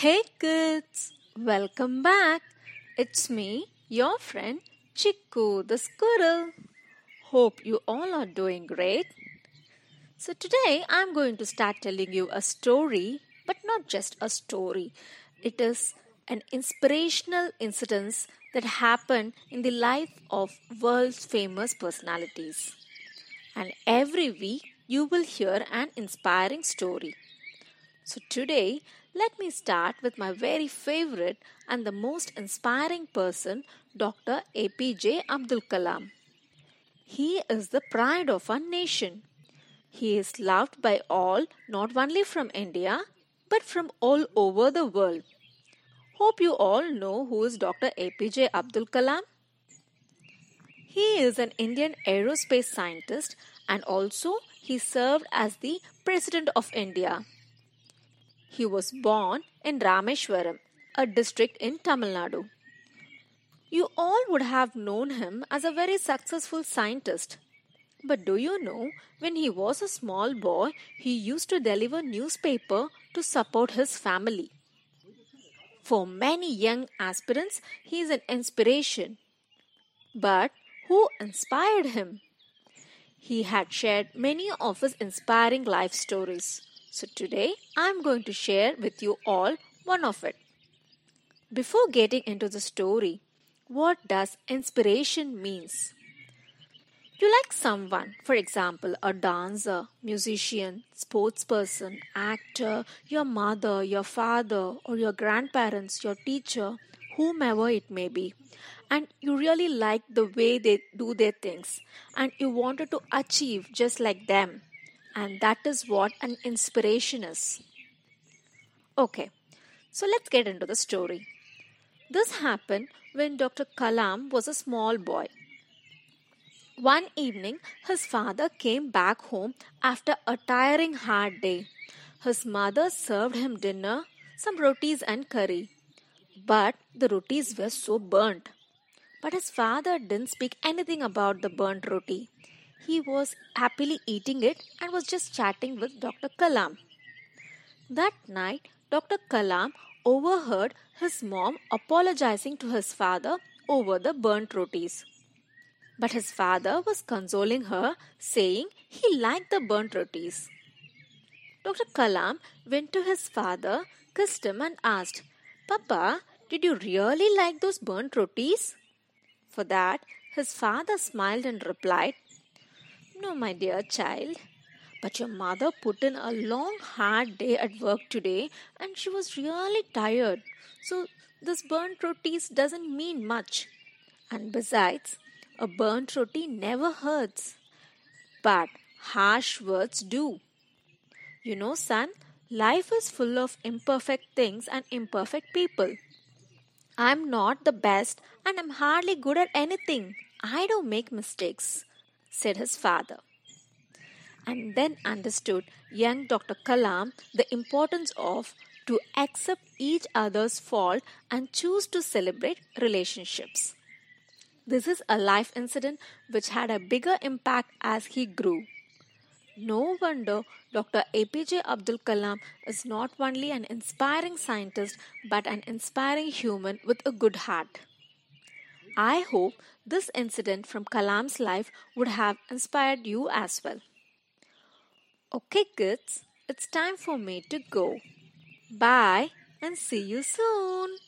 Hey kids, welcome back. It's me, your friend Chiku the squirrel. Hope you all are doing great. So, today I'm going to start telling you a story, but not just a story. It is an inspirational incident that happened in the life of world's famous personalities. And every week you will hear an inspiring story. So, today let me start with my very favorite and the most inspiring person, Dr. APJ Abdul Kalam. He is the pride of our nation. He is loved by all, not only from India, but from all over the world. Hope you all know who is Dr. APJ Abdul Kalam. He is an Indian aerospace scientist and also he served as the President of India. He was born in Rameshwaram, a district in Tamil Nadu. You all would have known him as a very successful scientist. But do you know, when he was a small boy, he used to deliver newspaper to support his family. For many young aspirants, he is an inspiration. But who inspired him? He had shared many of his inspiring life stories. So today I am going to share with you all one of it. Before getting into the story, what does inspiration means? You like someone, for example, a dancer, musician, sportsperson, actor, your mother, your father, or your grandparents, your teacher, whomever it may be, and you really like the way they do their things, and you wanted to achieve just like them, and that is what an inspiration is. Okay, so let's get into the story. This happened when Dr. Kalam was a small boy. One evening, his father came back home after a tiring hard day. His mother served him dinner, some rotis and curry. But the rotis were so burnt. But his father didn't speak anything about the burnt roti. He was happily eating it and was just chatting with Dr. Kalam. That night, Dr. Kalam overheard his mom apologizing to his father over the burnt rotis. But his father was consoling her, saying he liked the burnt rotis. Dr. Kalam went to his father, kissed him, and asked, Papa, did you really like those burnt rotis? For that, his father smiled and replied, No, my dear child, but your mother put in a long, hard day at work today and she was really tired. So, this burnt rotis doesn't mean much. And besides, a burnt roti never hurts. But harsh words do. You know, son, life is full of imperfect things and imperfect people. I'm not the best and I'm hardly good at anything. I don't make mistakes, said his father and then understood young Dr. Kalam the importance of to accept each other's fault and choose to celebrate relationships. This is a life incident which had a bigger impact as he grew. No wonder Dr. APJ Abdul Kalam is not only an inspiring scientist but an inspiring human with a good heart. I hope this incident from Kalam's life would have inspired you as well. Okay, kids, it's time for me to go. Bye and see you soon.